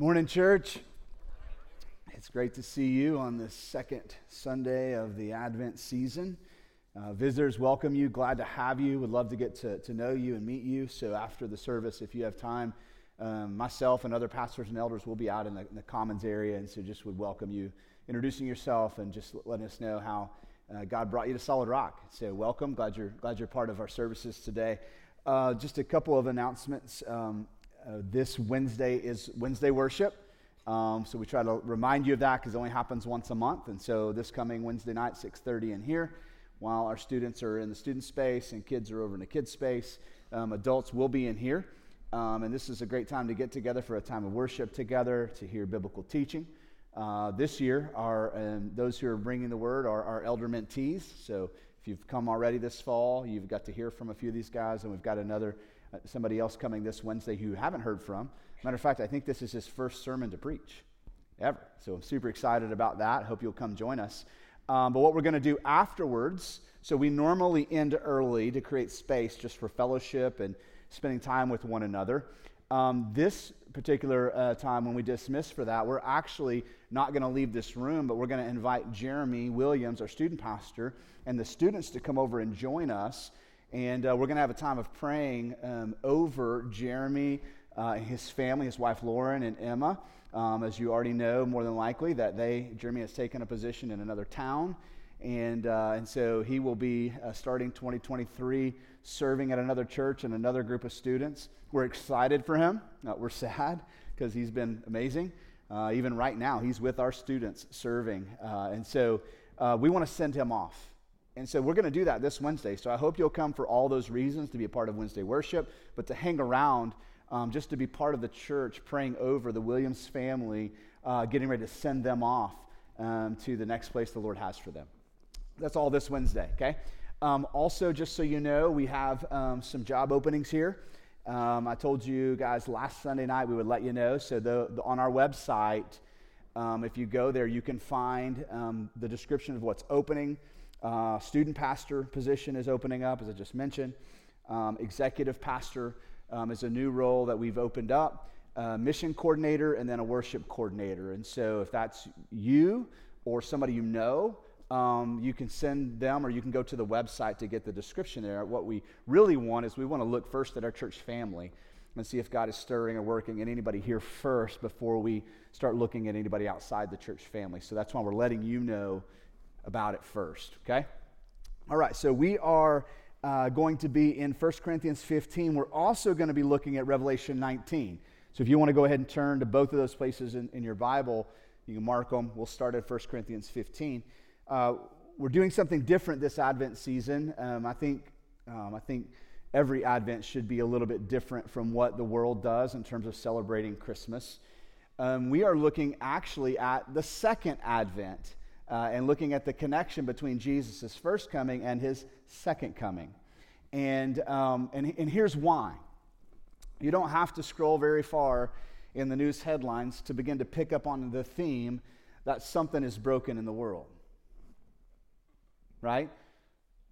Morning, church. It's great to see you on this second Sunday of the Advent season. Uh, visitors, welcome you. Glad to have you. Would love to get to, to know you and meet you. So, after the service, if you have time, um, myself and other pastors and elders will be out in the, in the, Commons area. And so, just would welcome you, introducing yourself and just letting us know how uh, God brought you to Solid Rock. So, welcome. Glad you're, glad you're part of our services today. Uh, just a couple of announcements. Um, uh, this Wednesday is Wednesday worship. Um, so we try to remind you of that because it only happens once a month. And so this coming Wednesday night, 6.30 in here, while our students are in the student space and kids are over in the kids space, um, adults will be in here. Um, and this is a great time to get together for a time of worship together, to hear biblical teaching. Uh, this year, our, um, those who are bringing the word are our elder mentees. So if you've come already this fall, you've got to hear from a few of these guys, and we've got another uh, somebody else coming this Wednesday who you haven't heard from. Matter of fact, I think this is his first sermon to preach ever. So I'm super excited about that. Hope you'll come join us. Um, but what we're going to do afterwards, so we normally end early to create space just for fellowship and spending time with one another. Um, this particular uh, time when we dismiss for that, we're actually not going to leave this room, but we're going to invite Jeremy Williams, our student pastor, and the students to come over and join us and uh, we're going to have a time of praying um, over Jeremy, uh, his family, his wife Lauren, and Emma. Um, as you already know, more than likely, that they, Jeremy has taken a position in another town. And, uh, and so he will be uh, starting 2023 serving at another church and another group of students. We're excited for him. Uh, we're sad because he's been amazing. Uh, even right now, he's with our students serving. and so we want to send him off. And so we're going to do that this Wednesday. So I hope you'll come for all those reasons to be a part of Wednesday worship, but to hang around um, just to be part of the church, praying over the Williams family, uh, getting ready to send them off um, to the next place the Lord has for them. That's all this Wednesday, okay? Um, also, just so you know, we have um, some job openings here. Um, I told you guys last Sunday night we would let you know. So the, the, on our website, um, if you go there, you can find the description of what's opening. Uh, student pastor position is opening up, as I just mentioned. Um, executive pastor um, is a new role that we've opened up. Uh, mission coordinator and then a worship coordinator. And so, if that's you or somebody you know, um, you can send them or you can go to the website to get the description there. What we really want is we want to look first at our church family and see if God is stirring or working in anybody here first before we start looking at anybody outside the church family. So that's why we're letting you know about it first, okay? All right, so we are uh, going to be in 1 Corinthians 15. We're also going to be looking at Revelation 19. So if you want to go ahead and turn to both of those places in, in your Bible, you can mark them. We'll start at 1 Corinthians 15. Uh, we're doing something different this Advent season. Um, I think, um, I think every Advent should be a little bit different from what the world does in terms of celebrating Christmas. Um, we are looking actually at the second Advent uh, and looking at the connection between Jesus' first coming and his second coming. And, um, and, and here's why. You don't have to scroll very far in the news headlines to begin to pick up on the theme that something is broken in the world. Right?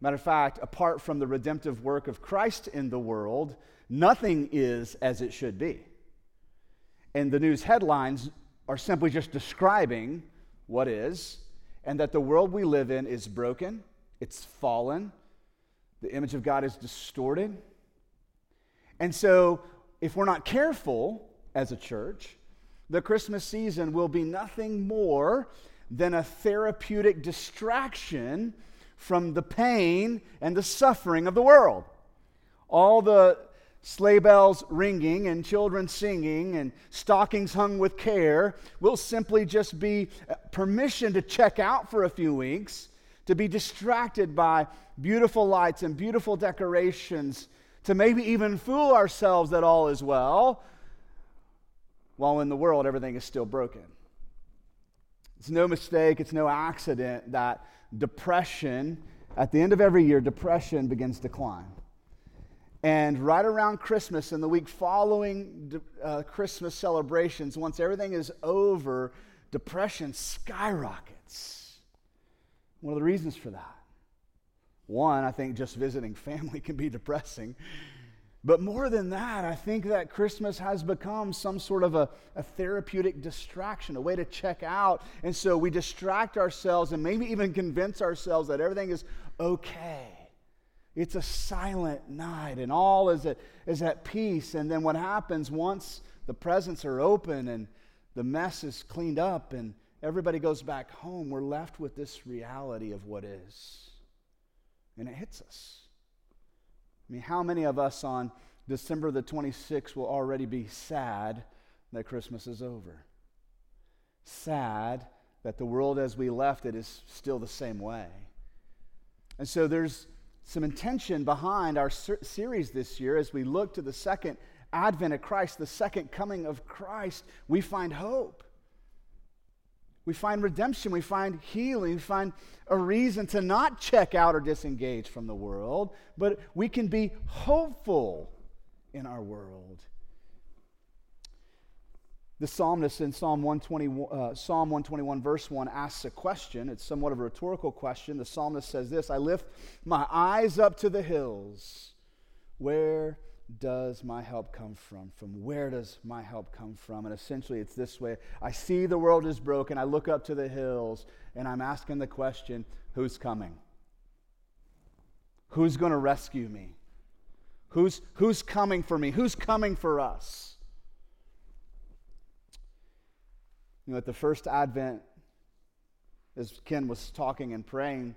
Matter of fact, apart from the redemptive work of Christ in the world, nothing is as it should be. And the news headlines are simply just describing what is and that the world we live in is broken, it's fallen, the image of God is distorted. And so, if we're not careful as a church, the Christmas season will be nothing more than a therapeutic distraction from the pain and the suffering of the world. All the sleigh bells ringing and children singing and stockings hung with care will simply just be uh, permission to check out for a few weeks, to be distracted by beautiful lights and beautiful decorations, to maybe even fool ourselves that all is well, while in the world everything is still broken. It's no mistake, it's no accident that depression, at the end of every year, depression begins to climb. And right around Christmas and the week following uh, Christmas celebrations, once everything is over, depression skyrockets. One of the reasons for that. One, I think just visiting family can be depressing. But more than that, I think that Christmas has become some sort of a, a, therapeutic distraction, a way to check out. And so we distract ourselves and maybe even convince ourselves that everything is okay. It's a silent night and all is at, is at peace. And then what happens once the presents are open and the mess is cleaned up and everybody goes back home, we're left with this reality of what is. And it hits us. I mean, how many of us on December the 26th will already be sad that Christmas is over? Sad that the world as we left it is still the same way. And so there's some intention behind our ser- series this year as we look to the second advent of Christ, the second coming of Christ. We find hope. We find redemption. We find healing. We find a reason to not check out or disengage from the world, but we can be hopeful in our world. The psalmist in Psalm 120, uh, Psalm 121, verse 1, asks a question. It's somewhat of a rhetorical question. The psalmist says this I lift my eyes up to the hills. Where does my help come from? From where does my help come from? And essentially, it's this way I see the world is broken. I look up to the hills, and I'm asking the question who's coming? Who's going to rescue me? Who's, who's coming for me? Who's coming for us? You know, at the first Advent, as Ken was talking and praying,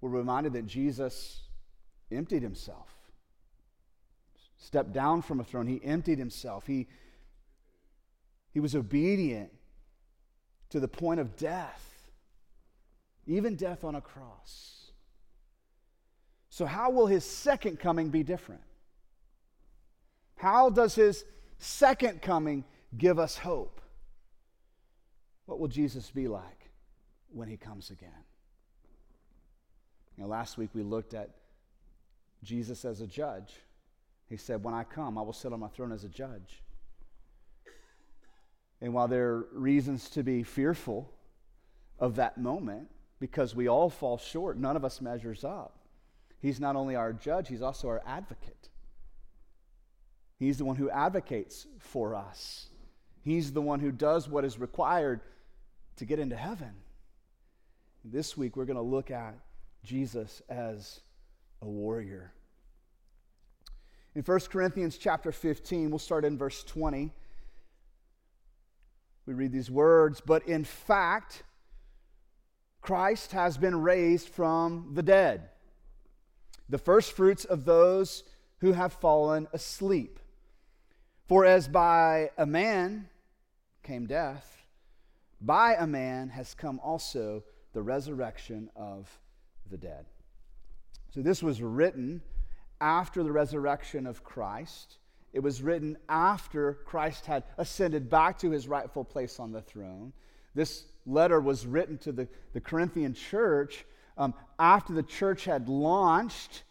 we're reminded that Jesus emptied himself stepped down from a throne. He emptied himself. He, he was obedient to the point of death, even death on a cross. So, how will his second coming be different? How does his second coming give us hope? What will Jesus be like when he comes again? You know, last week we looked at Jesus as a judge. He said, When I come, I will sit on my throne as a judge. And while there are reasons to be fearful of that moment, because we all fall short, none of us measures up, he's not only our judge, he's also our advocate. He's the one who advocates for us, he's the one who does what is required to get into heaven. This week, we're going to look at Jesus as a warrior. In 1 Corinthians chapter 15, we'll start in verse 20. We read these words, but in fact, Christ has been raised from the dead, the first fruits of those who have fallen asleep. For as by a man came death, by a man has come also the resurrection of the dead. So this was written after the resurrection of Christ. It was written after Christ had ascended back to his rightful place on the throne. This letter was written to the, the Corinthian church um, after the church had launched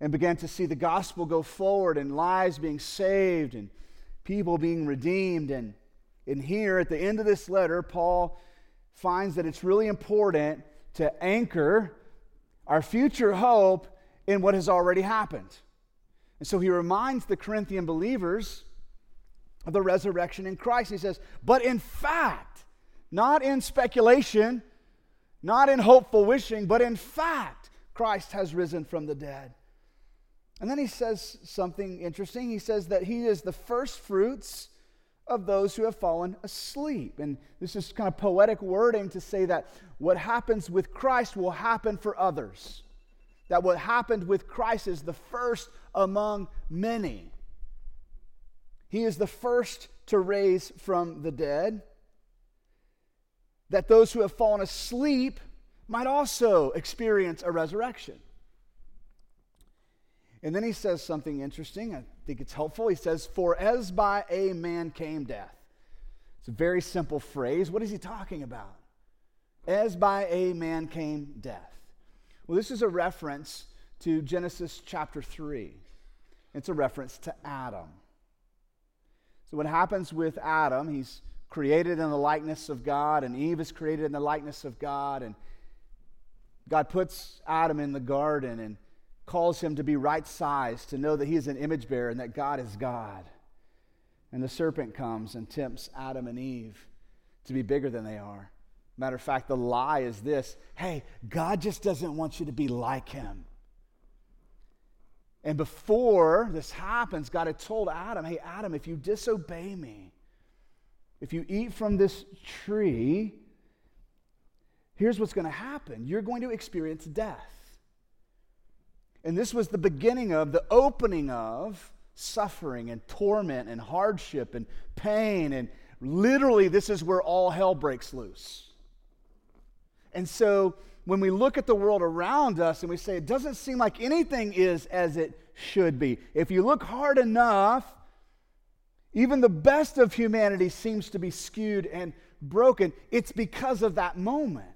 and began to see the gospel go forward and lives being saved and people being redeemed. And, and here at the end of this letter, Paul finds that it's really important to anchor our future hope in what has already happened. And so he reminds the Corinthian believers of the resurrection in Christ. He says, But in fact, not in speculation, not in hopeful wishing, but in fact, Christ has risen from the dead. And then he says something interesting. He says that he is the first fruits of those who have fallen asleep. And this is kind of poetic wording to say that what happens with Christ will happen for others that what happened with Christ is the first among many. He is the first to raise from the dead, that those who have fallen asleep might also experience a resurrection. And then he says something interesting. I think it's helpful. He says, For as by a man came death. It's a very simple phrase. What is he talking about? As by a man came death. Well, this is a reference to Genesis chapter 3. It's a reference to Adam. So, what happens with Adam, he's created in the likeness of God, and Eve is created in the likeness of God, and God puts Adam in the garden, and calls him to be right sized, to know that he is an image bearer and that God is God. And the serpent comes and tempts Adam and Eve to be bigger than they are. Matter of fact, the lie is this hey, God just doesn't want you to be like him. And before this happens, God had told Adam, hey, Adam, if you disobey me, if you eat from this tree, here's what's going to happen you're going to experience death. And this was the beginning of, the opening of suffering and torment and hardship and pain. And literally, this is where all hell breaks loose. And so, when we look at the world around us and we say it doesn't seem like anything is as it should be, if you look hard enough, even the best of humanity seems to be skewed and broken. It's because of that moment.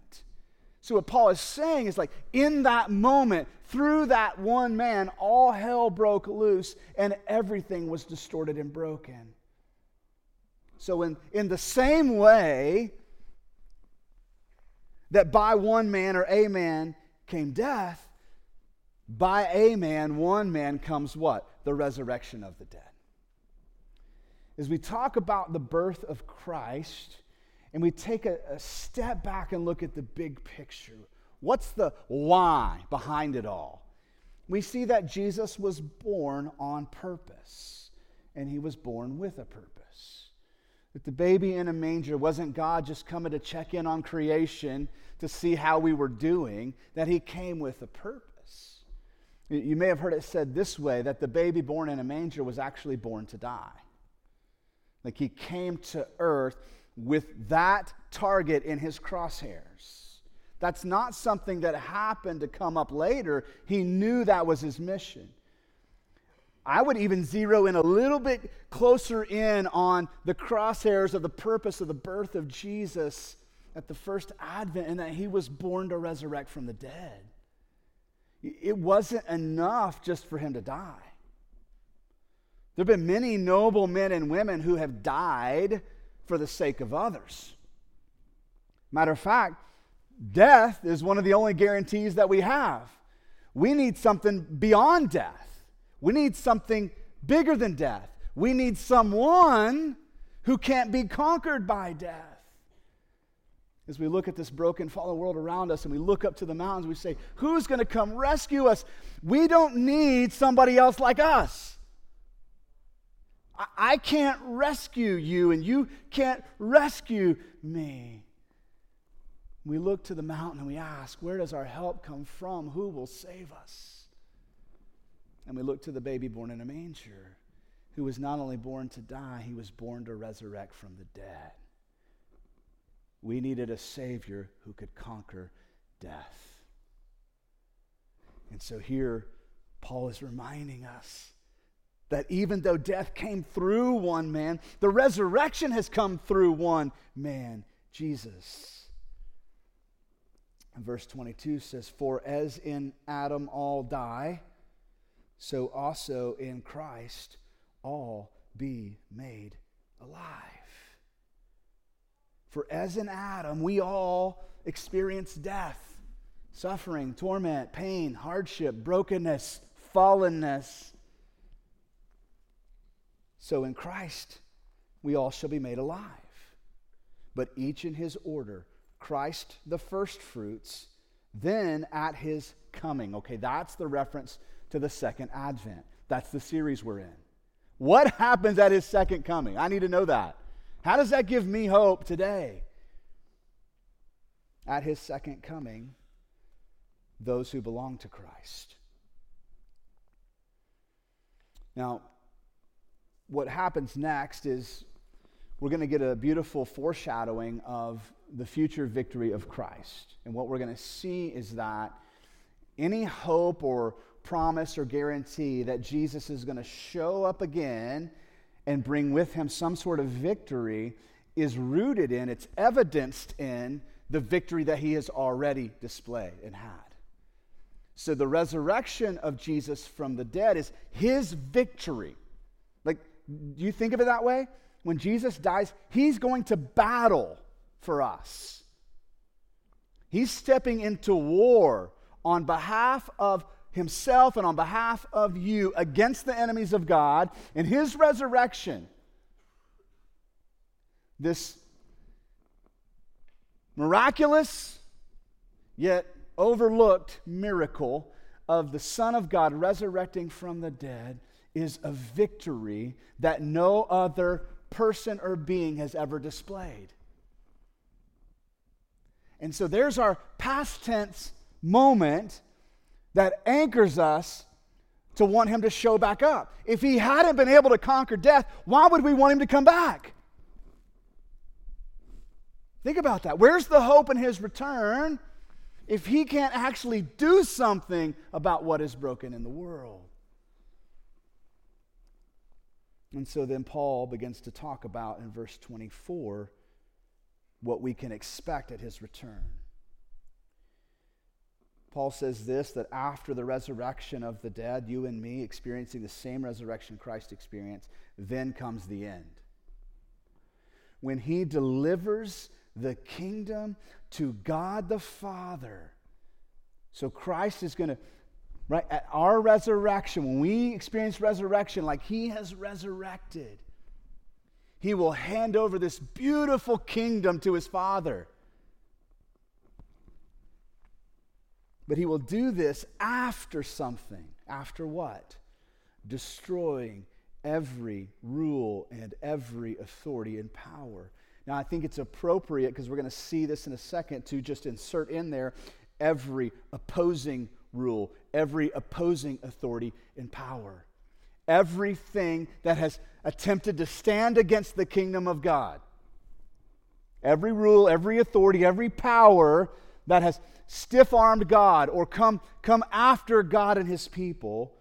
So, what Paul is saying is like, in that moment, through that one man, all hell broke loose and everything was distorted and broken. So, in, in the same way that by one man or a man came death, by a man, one man comes what? The resurrection of the dead. As we talk about the birth of Christ, and we take a, a step back and look at the big picture. What's the why behind it all? We see that Jesus was born on purpose, and he was born with a purpose. That the baby in a manger wasn't God just coming to check in on creation to see how we were doing, that he came with a purpose. You may have heard it said this way that the baby born in a manger was actually born to die. Like he came to earth with that target in his crosshairs. That's not something that happened to come up later. He knew that was his mission. I would even zero in a little bit closer in on the crosshairs of the purpose of the birth of Jesus at the first advent and that he was born to resurrect from the dead. It wasn't enough just for him to die. There have been many noble men and women who have died for the sake of others. Matter of fact, death is one of the only guarantees that we have. We need something beyond death, we need something bigger than death. We need someone who can't be conquered by death. As we look at this broken, fallen world around us and we look up to the mountains, we say, Who's going to come rescue us? We don't need somebody else like us. I can't rescue you, and you can't rescue me. We look to the mountain and we ask, Where does our help come from? Who will save us? And we look to the baby born in a manger, who was not only born to die, he was born to resurrect from the dead. We needed a Savior who could conquer death. And so here, Paul is reminding us that even though death came through one man, the resurrection has come through one man, Jesus. And verse 22 says, For as in Adam all die, so also in Christ all be made alive. For as in Adam, we all experience death, suffering, torment, pain, hardship, brokenness, fallenness. So in Christ, we all shall be made alive. But each in his order Christ the first fruits, then at his coming. Okay, that's the reference to the second advent. That's the series we're in. What happens at his second coming? I need to know that. How does that give me hope today? At his second coming, those who belong to Christ. Now, what happens next is we're going to get a beautiful foreshadowing of the future victory of Christ. And what we're going to see is that any hope or promise or guarantee that Jesus is going to show up again and bring with him some sort of victory is rooted in, it's evidenced in the victory that he has already displayed and had. So the resurrection of Jesus from the dead is his victory. Do you think of it that way? When Jesus dies, he's going to battle for us. He's stepping into war on behalf of himself and on behalf of you against the enemies of God. In his resurrection, this miraculous yet overlooked miracle of the Son of God resurrecting from the dead is a victory that no other person or being has ever displayed. And so there's our past tense moment that anchors us to want him to show back up. If he hadn't been able to conquer death, why would we want him to come back? Think about that. Where's the hope in his return if he can't actually do something about what is broken in the world? And so then Paul begins to talk about in verse 24 what we can expect at his return. Paul says this that after the resurrection of the dead, you and me experiencing the same resurrection Christ experienced, then comes the end. When he delivers the kingdom to God the Father. So Christ is going to, right, at our resurrection, when we experience resurrection like he has resurrected, he will hand over this beautiful kingdom to his Father. But he will do this after something. After what? Destroying every rule and every authority and power. Now, I think it's appropriate, because we're going to see this in a second, to just insert in there every opposing rule, every opposing authority and power. Everything that has attempted to stand against the kingdom of God. Every rule, every authority, every power that has stiff armed God or come, come after God and his people.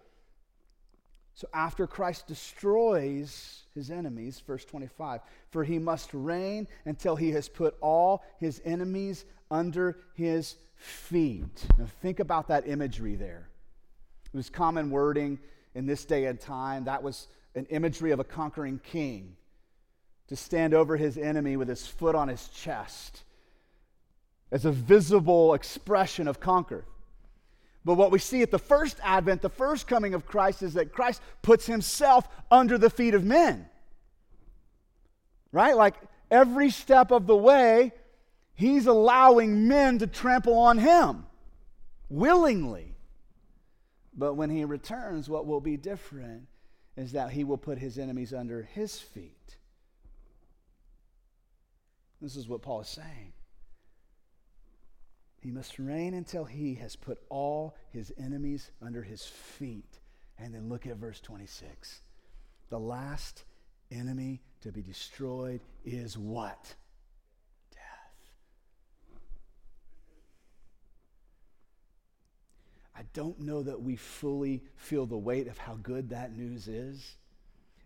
So after Christ destroys his enemies, verse 25, for he must reign until he has put all his enemies under his feet. Now think about that imagery there. It was common wording in this day and time. That was an imagery of a conquering king to stand over his enemy with his foot on his chest as a visible expression of conquer. But what we see at the first advent, the first coming of Christ, is that Christ puts himself under the feet of men. Right? Like every step of the way, he's allowing men to trample on him willingly. But when he returns, what will be different is that he will put his enemies under his feet. This is what Paul is saying. He must reign until he has put all his enemies under his feet. And then look at verse 26. The last enemy to be destroyed is what? Death. I don't know that we fully feel the weight of how good that news is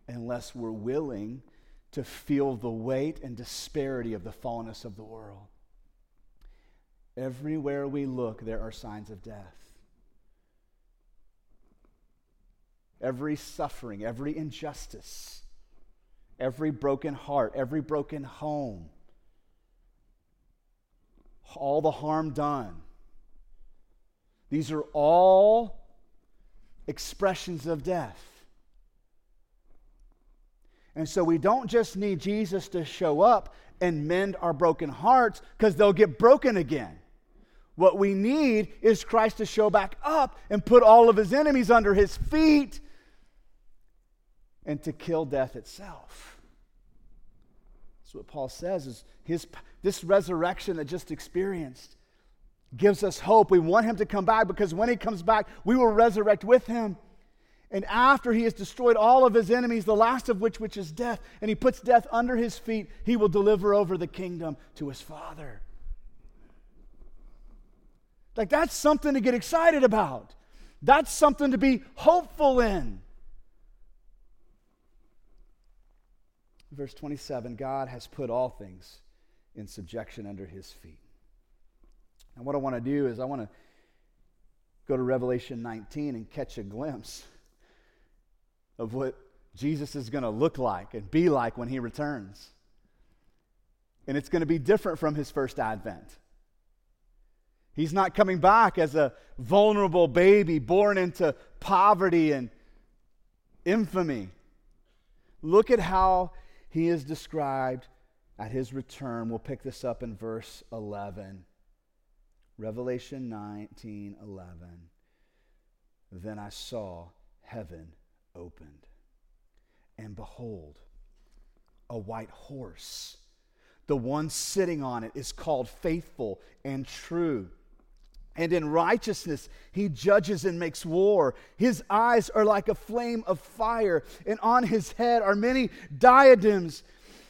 unless we're willing to feel the weight and disparity of the fallenness of the world. Everywhere we look, there are signs of death. Every suffering, every injustice, every broken heart, every broken home, all the harm done. These are all expressions of death. And so we don't just need Jesus to show up and mend our broken hearts because they'll get broken again. What we need is Christ to show back up and put all of his enemies under his feet and to kill death itself. That's what Paul says is his this resurrection that just experienced gives us hope. We want him to come back because when he comes back, we will resurrect with him. And after he has destroyed all of his enemies, the last of which which is death, and he puts death under his feet, he will deliver over the kingdom to his Father. Like, that's something to get excited about. That's something to be hopeful in. Verse 27 God has put all things in subjection under his feet. And what I want to do is, I want to go to Revelation 19 and catch a glimpse of what Jesus is going to look like and be like when he returns. And it's going to be different from his first advent. He's not coming back as a vulnerable baby born into poverty and infamy. Look at how he is described at his return. We'll pick this up in verse 11. Revelation 19 11. Then I saw heaven opened, and behold, a white horse. The one sitting on it is called faithful and true and in righteousness he judges and makes war. His eyes are like a flame of fire, and on his head are many diadems.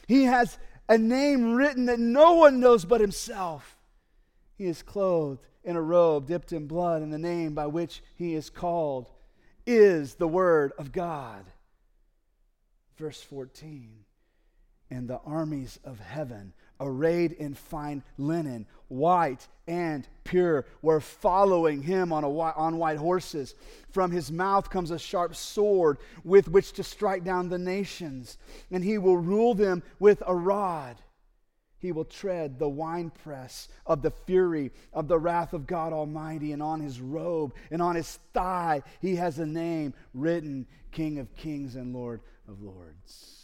He has a name written that no one knows but himself. He is clothed in a robe dipped in blood, and the name by which he is called is the Word of God. Verse 14 And the armies of heaven arrayed in fine linen, white and pure, were following him on, a, on white horses. From his mouth comes a sharp sword with which to strike down the nations, and he will rule them with a rod. He will tread the winepress of the fury of the wrath of God Almighty, and on his robe and on his thigh he has a name written King of Kings and Lord of Lords.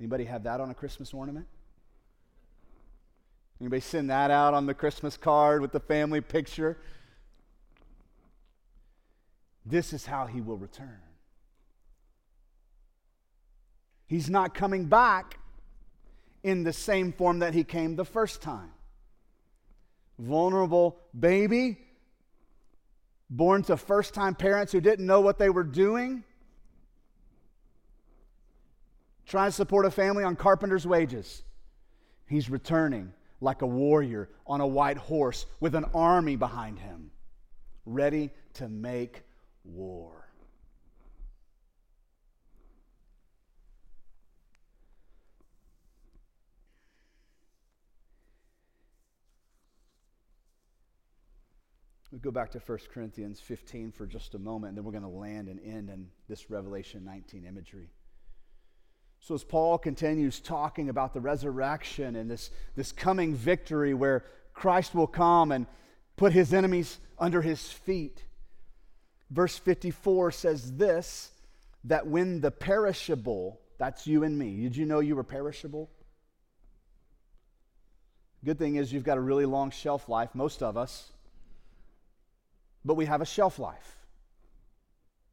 Anybody have that on a Christmas ornament? Anybody send that out on the Christmas card with the family picture? This is how he will return. He's not coming back in the same form that he came the first time. Vulnerable baby, born to first time parents who didn't know what they were doing trying to support a family on carpenter's wages. He's returning like a warrior on a white horse with an army behind him, ready to make war. We go back to 1 Corinthians 15 for just a moment, and then we're going to land and end in this Revelation 19 imagery. So, as Paul continues talking about the resurrection and this, this coming victory where Christ will come and put his enemies under his feet, verse 54 says this that when the perishable, that's you and me, did you know you were perishable? Good thing is you've got a really long shelf life, most of us, but we have a shelf life.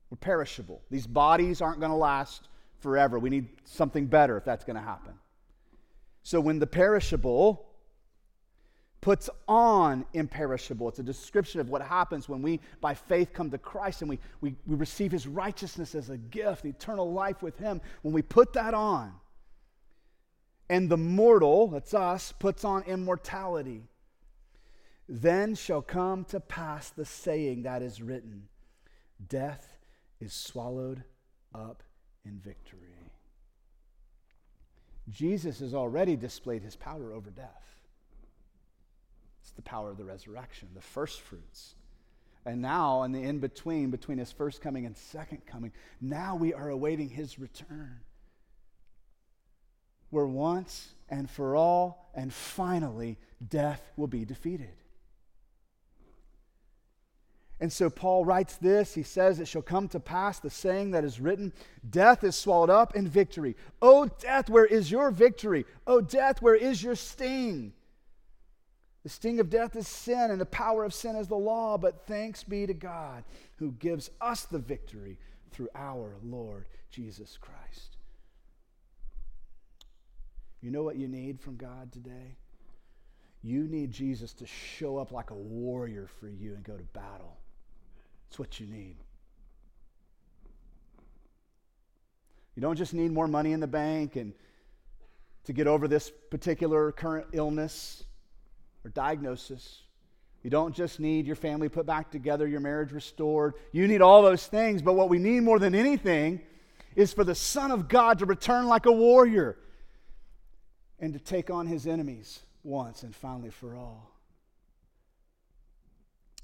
We're perishable. These bodies aren't going to last forever. We need something better if that's going to happen. So when the perishable puts on imperishable, it's a description of what happens when we, by faith, come to Christ and we, we, we receive his righteousness as a gift, eternal life with him. When we put that on, and the mortal, that's us, puts on immortality, then shall come to pass the saying that is written Death is swallowed up in victory. Jesus has already displayed his power over death. It's the power of the resurrection, the first fruits. And now, in the in between, between his first coming and second coming, now we are awaiting his return. Where once and for all and finally death will be defeated. And so Paul writes this. He says, It shall come to pass, the saying that is written, Death is swallowed up in victory. O death, where is your victory? O death, where is your sting? The sting of death is sin, and the power of sin is the law. But thanks be to God who gives us the victory through our Lord Jesus Christ. You know what you need from God today? You need Jesus to show up like a warrior for you and go to battle. It's what you need. You don't just need more money in the bank and to get over this particular current illness or diagnosis. You don't just need your family put back together, your marriage restored. You need all those things, but what we need more than anything is for the Son of God to return like a warrior and to take on his enemies once and finally for all.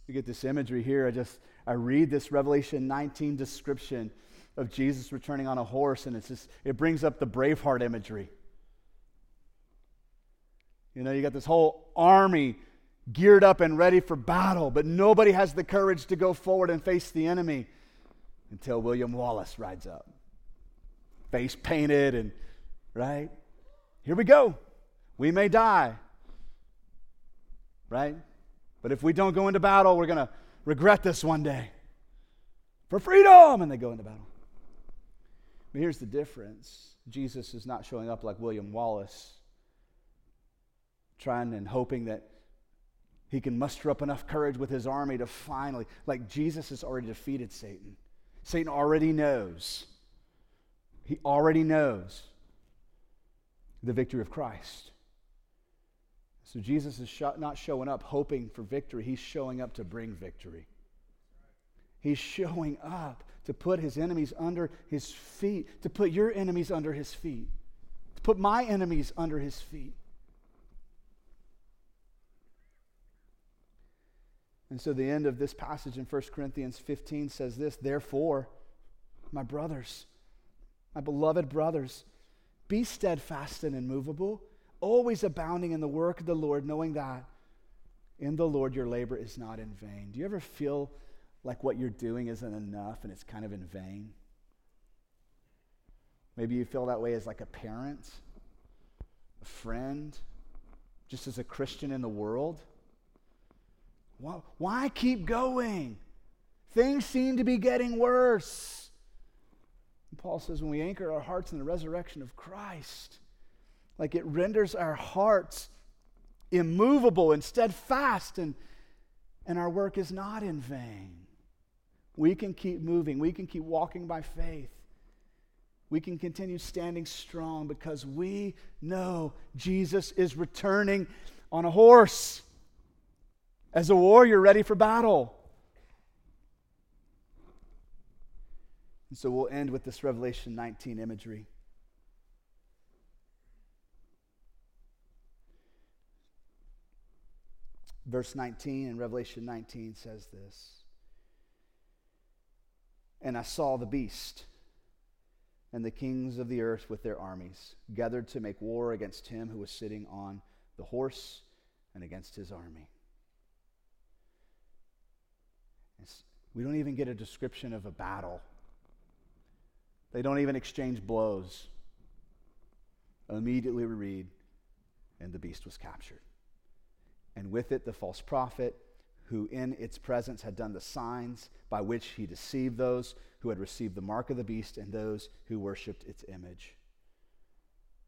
You get this imagery here. I just I read this Revelation 19 description of Jesus returning on a horse, and it's just, it brings up the Braveheart imagery. You know, you got this whole army geared up and ready for battle, but nobody has the courage to go forward and face the enemy until William Wallace rides up. Face painted and, right? Here we go. We may die, right? But if we don't go into battle, we're going to regret this one day. For freedom! And they go into battle. But here's the difference Jesus is not showing up like William Wallace, trying and hoping that he can muster up enough courage with his army to finally, like Jesus has already defeated Satan. Satan already knows. He already knows the victory of Christ. So Jesus is not showing up hoping for victory, he's showing up to bring victory. He's showing up to put his enemies under his feet, to put your enemies under his feet, to put my enemies under his feet. And so the end of this passage in 1 Corinthians 15 says this Therefore, my brothers, my beloved brothers, be steadfast and immovable, always abounding in the work of the Lord, knowing that in the Lord your labor is not in vain. Do you ever feel like what you're doing isn't enough and it's kind of in vain? Maybe you feel that way as like a parent, a friend, just as a Christian in the world. Why, why keep going? Things seem to be getting worse. And Paul says when we anchor our hearts in the resurrection of Christ, like it renders our hearts immovable and steadfast, and, and our work is not in vain. We can keep moving, we can keep walking by faith. We can continue standing strong because we know Jesus is returning on a horse as a warrior ready for battle. And so we'll end with this Revelation 19 imagery. Verse 19 in Revelation 19 says this And I saw the beast and the kings of the earth with their armies gathered to make war against him who was sitting on the horse and against his army. We don't even get a description of a battle. They don't even exchange blows. Immediately we read, and the beast was captured. And with it, the false prophet, who in its presence had done the signs by which he deceived those who had received the mark of the beast and those who worshiped its image.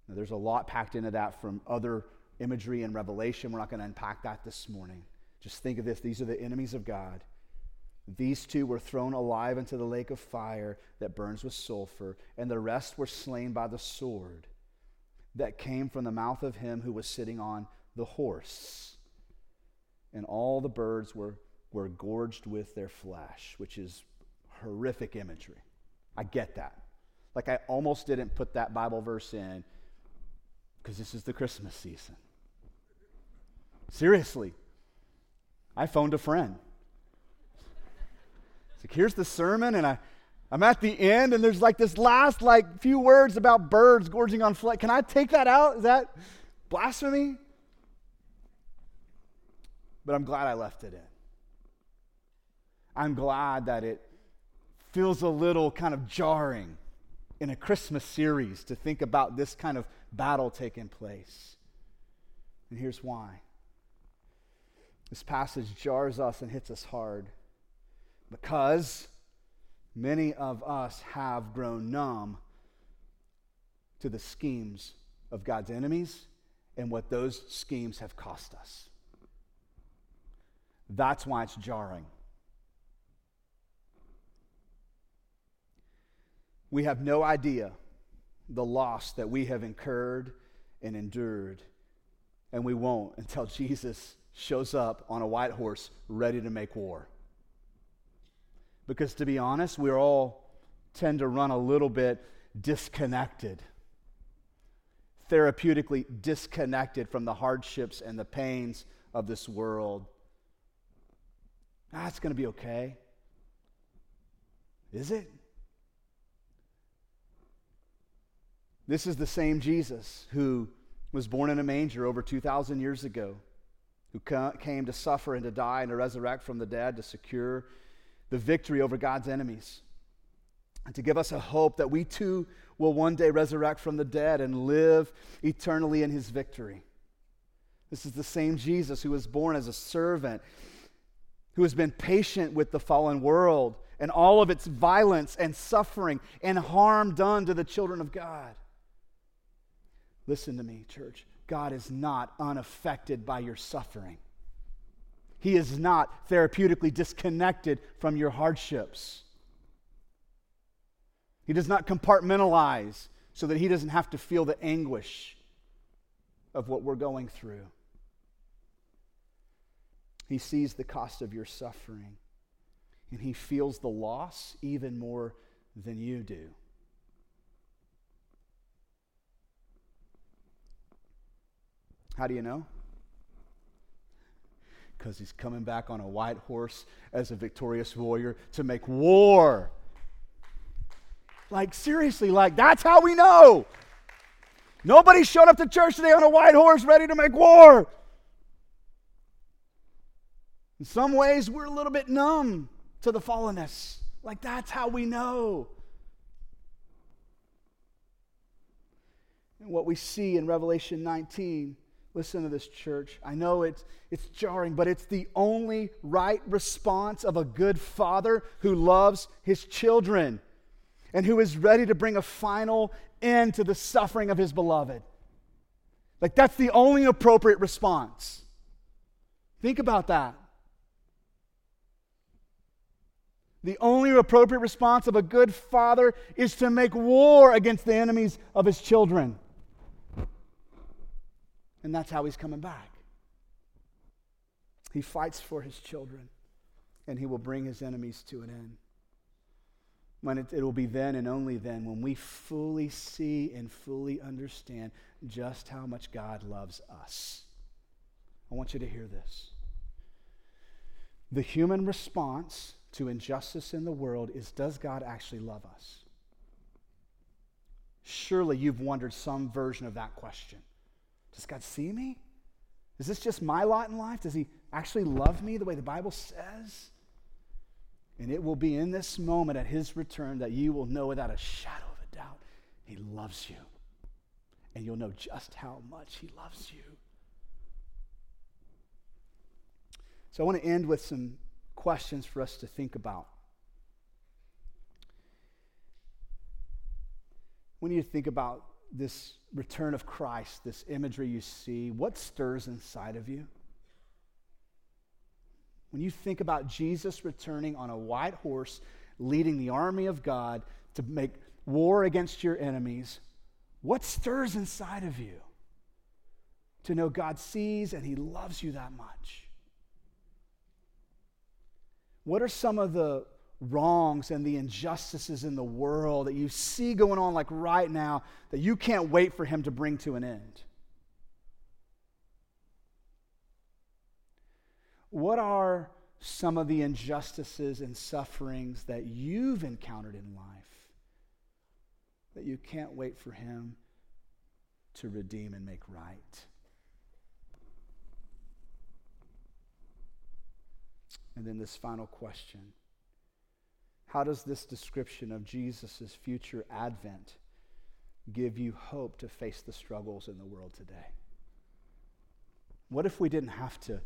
Now, there's a lot packed into that from other imagery and revelation. We're not going to unpack that this morning. Just think of this these are the enemies of God these two were thrown alive into the lake of fire that burns with sulfur, and the rest were slain by the sword that came from the mouth of him who was sitting on the horse. And all the birds were, were gorged with their flesh, which is horrific imagery. I get that. Like, I almost didn't put that Bible verse in because this is the Christmas season. Seriously, I phoned a friend. It's like, here's the sermon, and I, I'm at the end, and there's like this last like few words about birds gorging on flesh. Can I take that out? Is that blasphemy? But I'm glad I left it in. I'm glad that it feels a little kind of jarring in a Christmas series to think about this kind of battle taking place. And here's why. This passage jars us and hits us hard because many of us have grown numb to the schemes of God's enemies and what those schemes have cost us. That's why it's jarring. We have no idea the loss that we have incurred and endured, and we won't until Jesus shows up on a white horse ready to make war. Because to be honest, we all tend to run a little bit disconnected, therapeutically disconnected from the hardships and the pains of this world. It's going to be okay. Is it? This is the same Jesus who was born in a manger over 2,000 years ago, who came to suffer and to die and to resurrect from the dead to secure the victory over God's enemies, and to give us a hope that we too will one day resurrect from the dead and live eternally in his victory. This is the same Jesus who was born as a servant, who has been patient with the fallen world and all of its violence and suffering and harm done to the children of God. Listen to me, church. God is not unaffected by your suffering. He is not therapeutically disconnected from your hardships. He does not compartmentalize so that he doesn't have to feel the anguish of what we're going through. He sees the cost of your suffering, and he feels the loss even more than you do. How do you know? Because he's coming back on a white horse as a victorious warrior to make war. Like, seriously, like, that's how we know. Nobody showed up to church today on a white horse ready to make war. In some ways, we're a little bit numb to the fallenness. Like, that's how we know. And what we see in Revelation 19, listen to this, church. I know it's, it's jarring, but it's the only right response of a good father who loves his children and who is ready to bring a final end to the suffering of his beloved. Like, that's the only appropriate response. Think about that. The only appropriate response of a good father is to make war against the enemies of his children. And that's how he's coming back. He fights for his children, and he will bring his enemies to an end. When it, it will be then and only then when we fully see and fully understand just how much God loves us. I want you to hear this. The human response to injustice in the world is does God actually love us? Surely you've wondered some version of that question. Does God see me? Is this just my lot in life? Does He actually love me the way the Bible says? And it will be in this moment at His return that you will know without a shadow of a doubt He loves you. And you'll know just how much He loves you. So I want to end with some questions for us to think about. We need to think about this return of Christ, this imagery you see, what stirs inside of you? When you think about Jesus returning on a white horse, leading the army of God to make war against your enemies, what stirs inside of you? To know God sees and He loves you that much. What are some of the wrongs and the injustices in the world that you see going on, like right now, that you can't wait for Him to bring to an end? What are some of the injustices and sufferings that you've encountered in life that you can't wait for Him to redeem and make right? And then this final question How does this description of Jesus' future advent give you hope to face the struggles in the world today? What if we didn't have to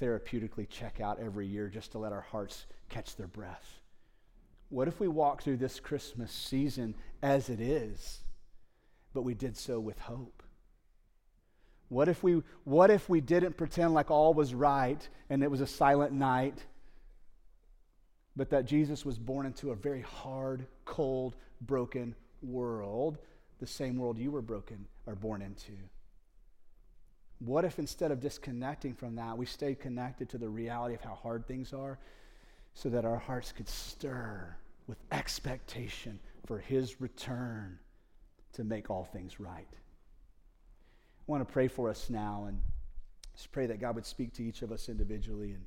therapeutically check out every year just to let our hearts catch their breath? What if we walk through this Christmas season as it is, but we did so with hope? What if we, what if we didn't pretend like all was right and it was a silent night, but that Jesus was born into a very hard, cold, broken world, the same world you were broken or born into? What if instead of disconnecting from that, we stayed connected to the reality of how hard things are so that our hearts could stir with expectation for his return to make all things right? Want to pray for us now and just pray that God would speak to each of us individually. And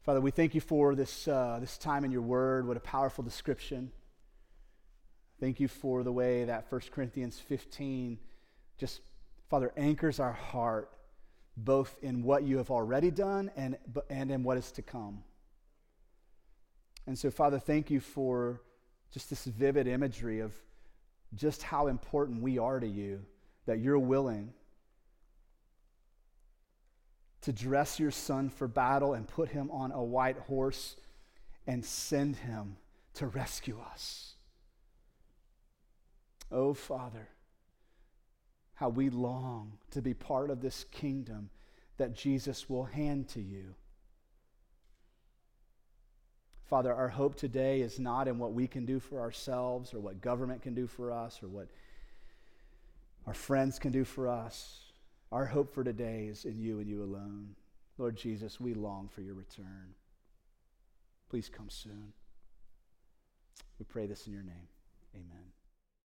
Father, we thank you for this, uh, this time in your word. What a powerful description. Thank you for the way that 1 Corinthians 15 just Father, anchors our heart both in what you have already done and, and in what is to come. And so, Father, thank you for just this vivid imagery of just how important we are to you, that you're willing to dress your son for battle and put him on a white horse and send him to rescue us. Oh, Father, how we long to be part of this kingdom that Jesus will hand to you. Father, our hope today is not in what we can do for ourselves or what government can do for us or what our friends can do for us. Our hope for today is in you and you alone. Lord Jesus, we long for your return. Please come soon. We pray this in your name. Amen.